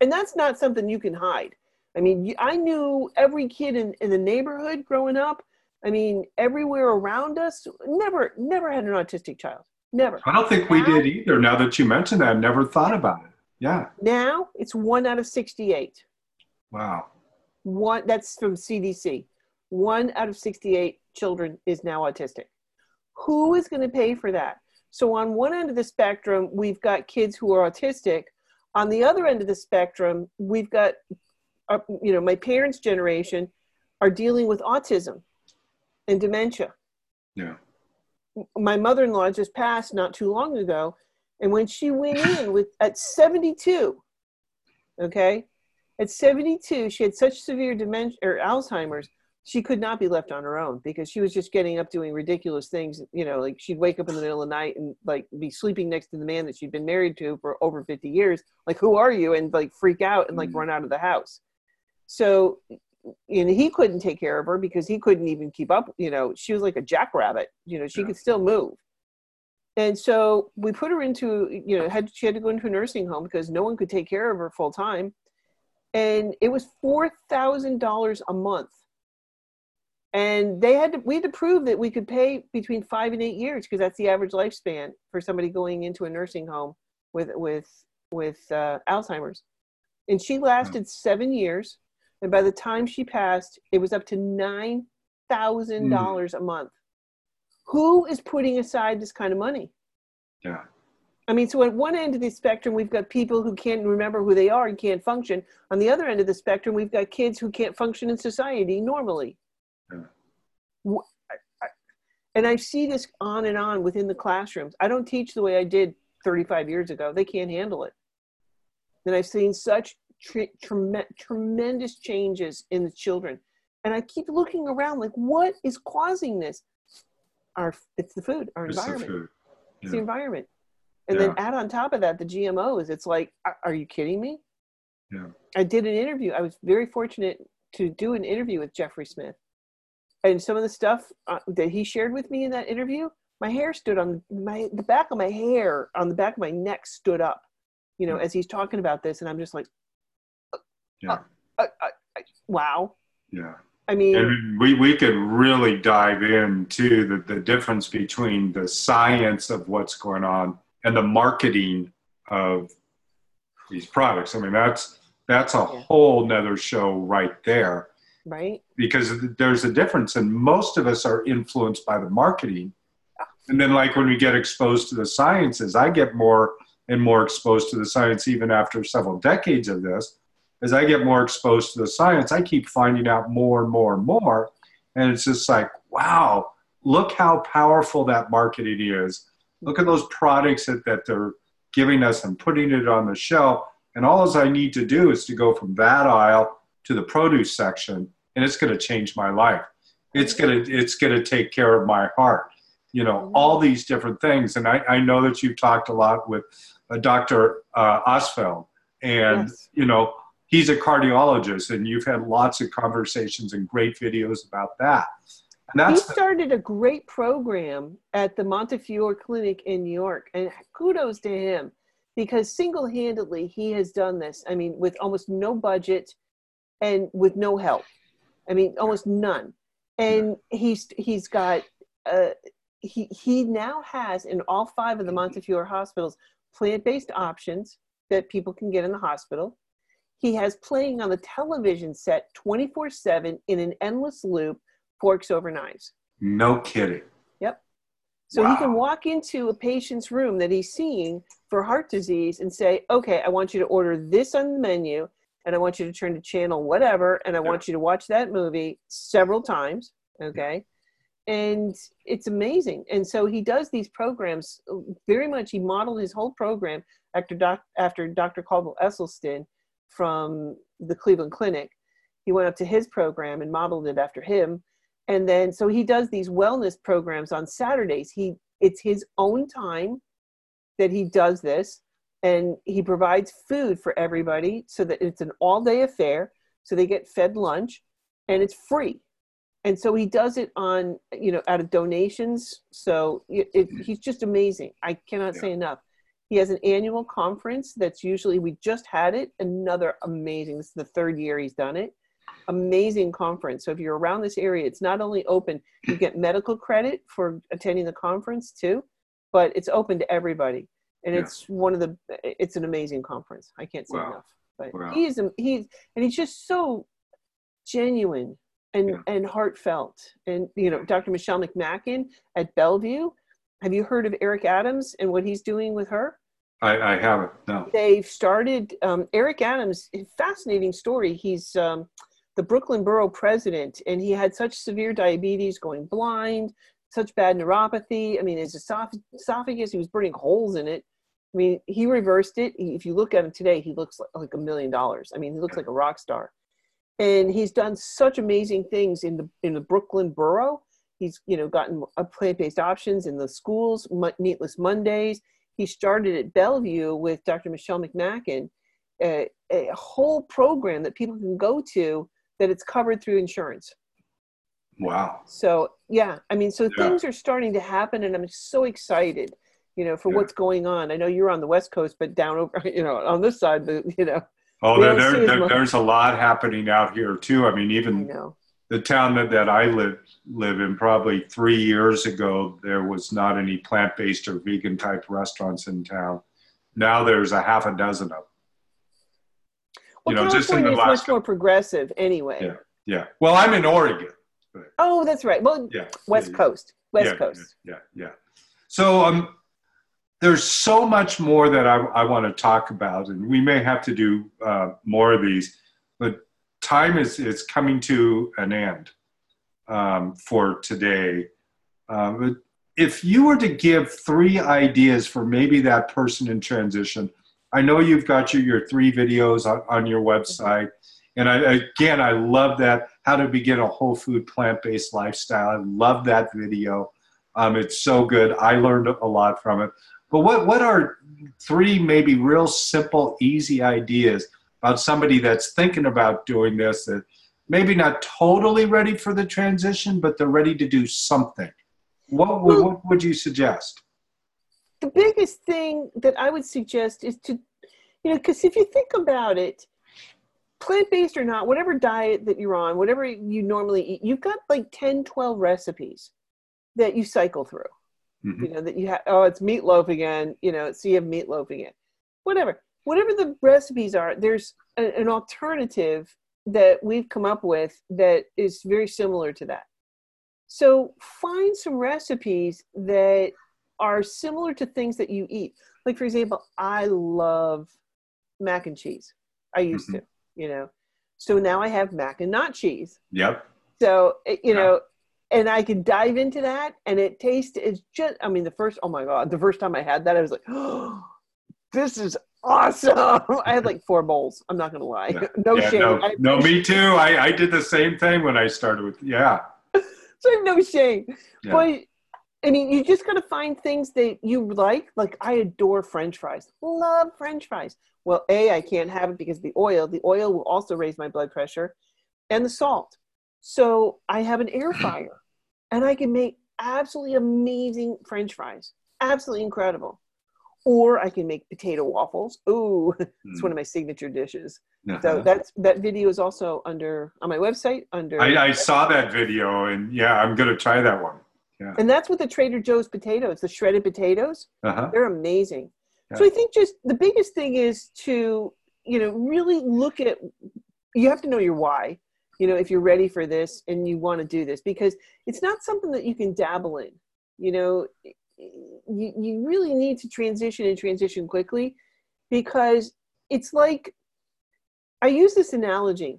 And that's not something you can hide. I mean, I knew every kid in, in the neighborhood growing up. I mean, everywhere around us, never, never had an autistic child. Never. I don't think now, we did either. Now that you mention that, I never thought about it. Yeah. Now it's one out of 68. Wow. One that's from CDC. one out of 68 children is now autistic. Who is going to pay for that? So, on one end of the spectrum, we've got kids who are autistic. On the other end of the spectrum, we've got, uh, you know, my parents' generation are dealing with autism and dementia. Yeah. My mother in law just passed not too long ago. And when she went in with at 72, okay, at 72, she had such severe dementia or Alzheimer's she could not be left on her own because she was just getting up doing ridiculous things you know like she'd wake up in the middle of the night and like be sleeping next to the man that she'd been married to for over 50 years. Like who are you? And like freak out and like mm-hmm. run out of the house. So you know he couldn't take care of her because he couldn't even keep up you know she was like a jackrabbit you know she yeah. could still move. And so we put her into you know had she had to go into a nursing home because no one could take care of her full time. And it was $4000 a month and they had to we had to prove that we could pay between five and eight years because that's the average lifespan for somebody going into a nursing home with with with uh, alzheimer's. And she lasted seven years and by the time she passed it was up to nine thousand dollars mm. a month. Who is putting aside this kind of money? Yeah. I mean, so at one end of the spectrum, we've got people who can't remember who they are and can't function. On the other end of the spectrum, we've got kids who can't function in society normally and I see this on and on within the classrooms. I don't teach the way I did 35 years ago. They can't handle it. And I've seen such tre- trem- tremendous changes in the children. And I keep looking around like, what is causing this? Our, it's the food, our it's environment. The yeah. It's the environment. And yeah. then add on top of that the GMOs. It's like, are, are you kidding me? Yeah. I did an interview. I was very fortunate to do an interview with Jeffrey Smith and some of the stuff uh, that he shared with me in that interview, my hair stood on my the back of my hair on the back of my neck stood up, you know, as he's talking about this, and I'm just like, yeah, uh, uh, uh wow, yeah. I mean, and we, we could really dive into the, the difference between the science of what's going on and the marketing of these products. I mean, that's that's a yeah. whole nother show right there right? Because there's a difference and most of us are influenced by the marketing. And then like when we get exposed to the sciences i get more and more exposed to the science even after several decades of this. As i get more exposed to the science i keep finding out more and more and more. And it's just like wow look how powerful that marketing is. Look at those products that, that they're giving us and putting it on the shelf. And all i need to do is to go from that aisle to the produce section and it's going to change my life it's going to it's going to take care of my heart you know mm-hmm. all these different things and i, I know that you've talked a lot with uh, dr uh, Ostfeld and yes. you know he's a cardiologist and you've had lots of conversations and great videos about that he started a great program at the montefiore clinic in new york and kudos to him because single-handedly he has done this i mean with almost no budget and with no help. I mean, almost none. And he's he's got uh, he he now has in all five of the Montefiore hospitals plant-based options that people can get in the hospital. He has playing on the television set 24/7 in an endless loop, forks over knives. No kidding. Yep. So wow. he can walk into a patient's room that he's seeing for heart disease and say, "Okay, I want you to order this on the menu." And I want you to turn to channel whatever, and I want you to watch that movie several times. Mm-hmm. Okay. And it's amazing. And so he does these programs very much. He modeled his whole program after, doc, after Dr. Caldwell Esselstyn from the Cleveland Clinic. He went up to his program and modeled it after him. And then, so he does these wellness programs on Saturdays. He, it's his own time that he does this and he provides food for everybody so that it's an all day affair so they get fed lunch and it's free. And so he does it on you know out of donations. So it, it, he's just amazing. I cannot yeah. say enough. He has an annual conference that's usually we just had it another amazing this is the third year he's done it. Amazing conference. So if you're around this area it's not only open you get medical credit for attending the conference too but it's open to everybody and yeah. it's one of the it's an amazing conference i can't say wow. enough but wow. he's he's and he's just so genuine and Yeah. and heartfelt. And you know, Dr. Michelle McMacken at Bellevue. Have you heard of Eric Adams and what he's doing with her? I, I haven't. No. They've started. Um, Eric Adams, fascinating story. He's um, the Brooklyn Borough president, and he had such severe diabetes, going blind, such bad neuropathy. I mean, his esoph- esophagus, he was burning holes in it. I mean, he reversed it. If you look at him today, he looks like, like a million dollars. I mean, he looks like a rock star. And he's done such amazing things in the in the Brooklyn borough. He's you know gotten a uh, plant-based options in the schools, meatless Mondays. He started at Bellevue with Dr. Michelle McMacken, a, a whole program that people can go to that it's covered through insurance. Wow. So yeah, I mean, so Yeah. things are starting to happen, and I'm so excited, you know, for Yeah. what's going on. I know you're on the West Coast, but down over, you know, on this side, the you know, Oh, there, there, there- there's a lot happening out here too. I mean, I even know. the town that, that I live live in, probably three years ago, there was not any plant based or vegan type restaurants in town. Now there's a half a dozen of them. Well, you know, California the is much more progressive anyway. Yeah. Yeah. Well, I'm in Oregon. Oh, that's right. Well, Yeah. West Yeah, Coast, West yeah, Coast. Yeah, yeah. So um, there's so much more that I, I want to talk about, and we may have to do uh, more of these, but time is, is coming to an end um, for today. Um, but if you were to give three ideas for maybe that person in transition, I know you've got your, your three videos on, on your website. And I, again, I love that how to begin a whole food plant based lifestyle. I love that video. Um, it's so good. I learned a lot from it. But what, what are three maybe real simple, easy ideas about somebody that's thinking about doing this that maybe not totally ready for the transition, but they're ready to do something? What, would- what would you suggest? The biggest thing that I would suggest is to, you know, because if you think about it, plant based or not, whatever diet that you're on, whatever you normally eat, you've got like 10, 12 recipes that you cycle through. Mhm. you know that you have oh it's meatloaf again you know so you have meatloaf again whatever whatever the recipes are there's a, an alternative that we've come up with that is very similar to that so find some recipes that are similar to things that you eat like for example i love mac and cheese i used Mhm. to you know so now i have mac and not cheese Yep. so you Yeah. know, and I could dive into that, and it tastes. It's just. I mean, the first. Oh my god, the first time I had that, I was like, oh, "This is awesome!" I had like four bowls. I'm not gonna lie. Yeah. no Yeah, shame. no, no, me too. I, I did the same thing when I started with, yeah. So I have no shame. Yeah. But I mean, you just gotta find things that you like. Like I adore French fries. Love French fries. Well, a I can't have it because of the oil. The oil will also raise my blood pressure, and the salt. So I have an air fryer, and I can make absolutely amazing French fries. Absolutely incredible. Or I can make potato waffles. Ooh, it's one of my signature dishes. So Uh-huh. that's that video is also under on my website under I, I saw that video and yeah, I'm going to try that one. Yeah. and that's with the Trader Joe's potatoes, the shredded potatoes. Uh-huh. They're amazing. Yeah. So I think just the biggest thing is to, you know, really look at you have to know your why. You know, if you're ready for this and you want to do this because it's not something that you can dabble in. You know, you you really need to transition and transition quickly because it's like I use this analogy.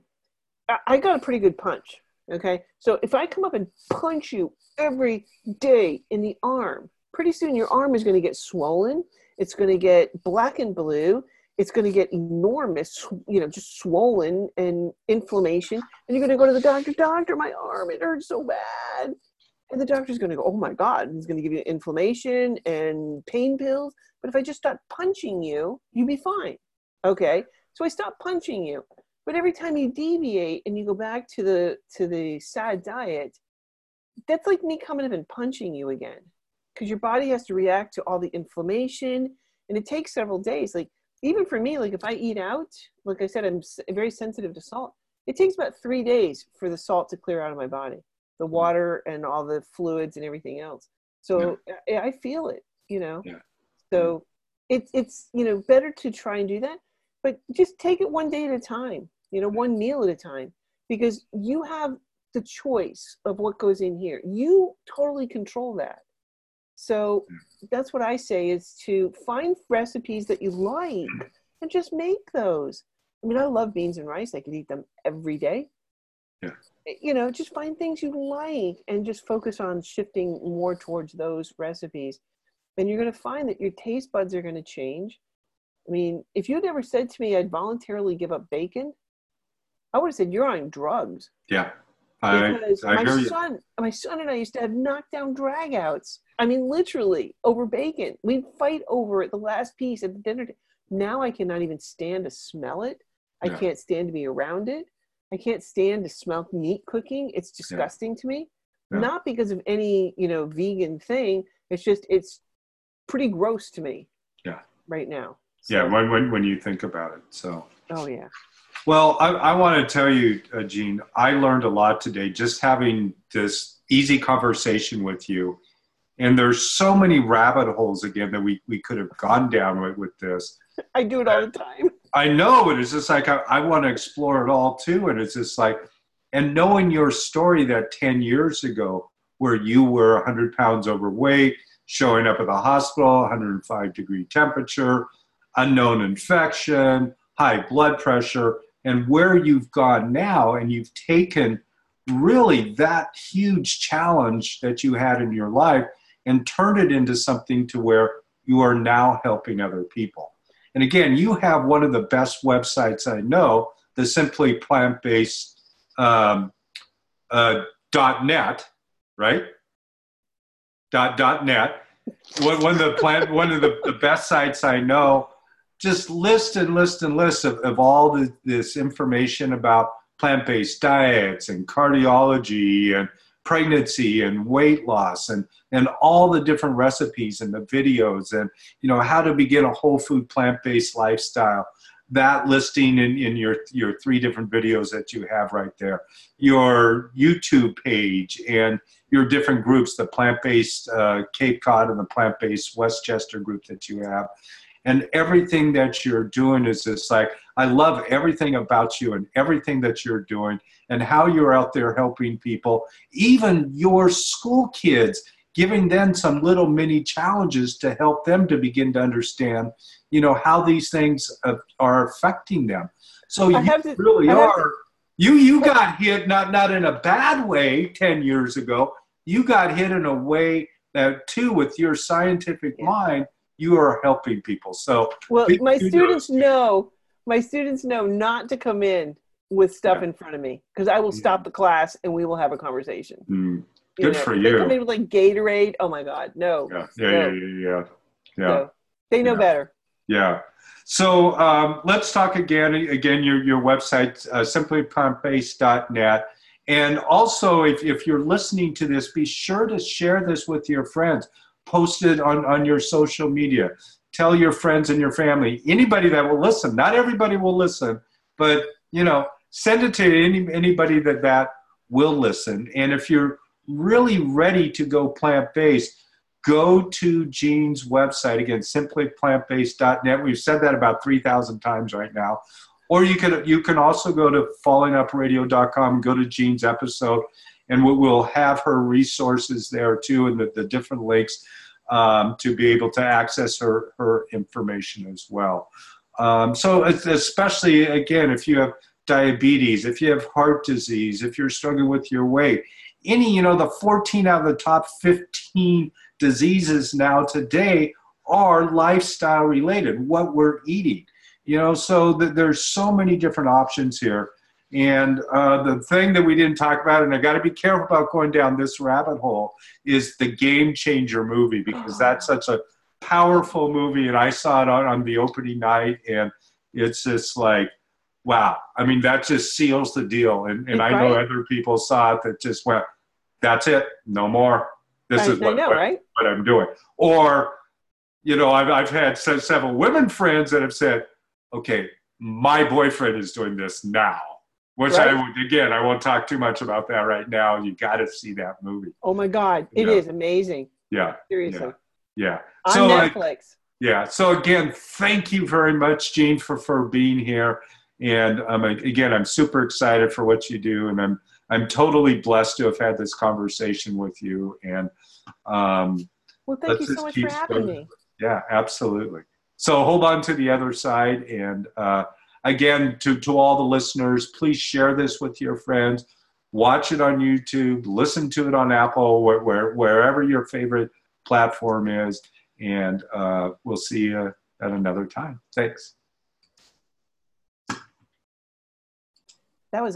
I, I got a pretty good punch. Okay. So if I come up and punch you every day in the arm, pretty soon your arm is going to get swollen. It's going to get black and blue. It's going to get enormous, you know, just swollen and inflammation. And you're going to go to the doctor, doctor, my arm, it hurts so bad. And the doctor's going to go, oh my God, he's going to give you inflammation and pain pills. But if I just stop punching you, you'd be fine. Okay. So I stop punching you. But every time you deviate and you go back to the to the sad diet, that's like me coming up and punching you again. Because your body has to react to all the inflammation and it takes several days. Like even for me, like if I eat out, like I said, I'm very sensitive to salt. It takes about three days for the salt to clear out of my body, the mm-hmm. water and all the fluids and everything else. So I, uh, I feel it, you know. Yeah. So mm-hmm. it's it's you know better to try and do that, but just take it one day at a time. You know, one meal at a time, because you have the choice of what goes in here. You totally control that. So that's what I say is to find recipes that you like and just make those. I mean, I love beans and rice. I could eat them every day. Yeah. You know, just find things you like and just focus on shifting more towards those recipes. And you're going to find that your taste buds are going to change. I mean, if you'd ever said to me I'd voluntarily give up bacon, I would have said you're on drugs. Yeah. Because I, I my son, my son and I used to have knockdown dragouts. I mean, literally over bacon. We'd fight over it, the last piece at the dinner. T- now I cannot even stand to smell it. I Yeah. can't stand to be around it. I can't stand to smell meat cooking. It's disgusting to me. Yeah. Not because of any, you know, vegan thing. It's just it's pretty gross to me. Yeah. Right now. yeah, when, when, when you think about it. So, oh yeah. Well, I, I want to tell you, uh, Gene, I learned a lot today just having this easy conversation with you. And there's so many rabbit holes again that we, we could have gone down with, with this. I do it all the time. I know, but it's just like I, I want to explore it all too. And it's just like, and knowing your story that 10 years ago, where you were 100 pounds overweight, showing up at the hospital, 105 degree temperature, unknown infection, high blood pressure, and where you've gone now, and you've taken really that huge challenge that you had in your life and turned it into something to where you are now helping other people. And again, you have one of the best websites I know, the Simply Plant Based um, uh, dot net, right? Dot dot net. One, one of the plant, one of the, the best sites I know. Just list and list and list of, of all the, this information about plant-based diets and cardiology and pregnancy and weight loss and and all the different recipes and the videos and you know how to begin a whole food plant-based lifestyle. That listing in, in your your three different videos that you have right there. Your youtube page and your different groups the plant-based uh, cape cod and the plant-based westchester group that you have and everything that you're doing is just like i love everything about you and everything that you're doing and how you're out there helping people even your school kids giving them some little mini challenges to help them to begin to understand you know how these things are affecting them. So I you to- really I are. You you got hit not not in a bad way 10 years ago. You got hit in a way that too with your scientific Yeah. mind you are helping people so Well, my students know my students know not to come in with stuff Yeah. in front of me because I will stop the class and we will have a conversation. mm, Good for you. They you. come in with like Gatorade. Oh my God, no. yeah yeah No. yeah yeah yeah, yeah. No. They know Yeah. better. Yeah. So um, let's talk again. Again, your your website, uh, simplyplantbased.net. And also, if, if you're listening to this, be sure to share this with your friends. Post it on, on your social media. Tell your friends and your family, anybody that will listen. Not everybody will listen, but you know, send it to any, anybody that that will listen. And if you're really ready to go plant based, go to Gene's website again, simplyplantbased.net. We've said that about 3,000 times right now. Or you can you can also go to fallingupradio.com, go to Gene's episode, and we- we'll have her resources there too, and the, the different links um, to be able to access her her information as well. Um, so especially again, if you have diabetes, if you have heart disease, if you're struggling with your weight, any you know the 14 out of the top 15 diseases now today are lifestyle related what we're eating you know so th- there's so many different options here and uh, the thing that we didn't talk about and i got to be careful about going down this rabbit hole is the game changer movie because that's such a powerful movie and i saw it on, on the opening night and it's just like wow i mean that just seals the deal and, and i know other people saw it that just went that's it no more this I, is what, I know, what- right? what I'm doing. Or, you know, I've, I've had several women friends that have said, okay, my boyfriend is doing this now. Which I Right. would, again, I won't talk too much about that right now. You got to see that movie. Oh my God, it Yeah. is amazing. Yeah, Seriously, yeah. on So, like, Netflix. yeah. So again, thank you very much, Gene, for, for being here. And um, again, I'm super excited for what you do, and I'm I'm totally blessed to have had this conversation with you. And um, well, thank you so much for having me. Yeah, absolutely. So hold on to the other side. And uh, again, to, to all the listeners, please share this with your friends. Watch it on YouTube, listen to it on Apple, where, where wherever your favorite platform is. And uh, we'll see you at another time. Thanks. That was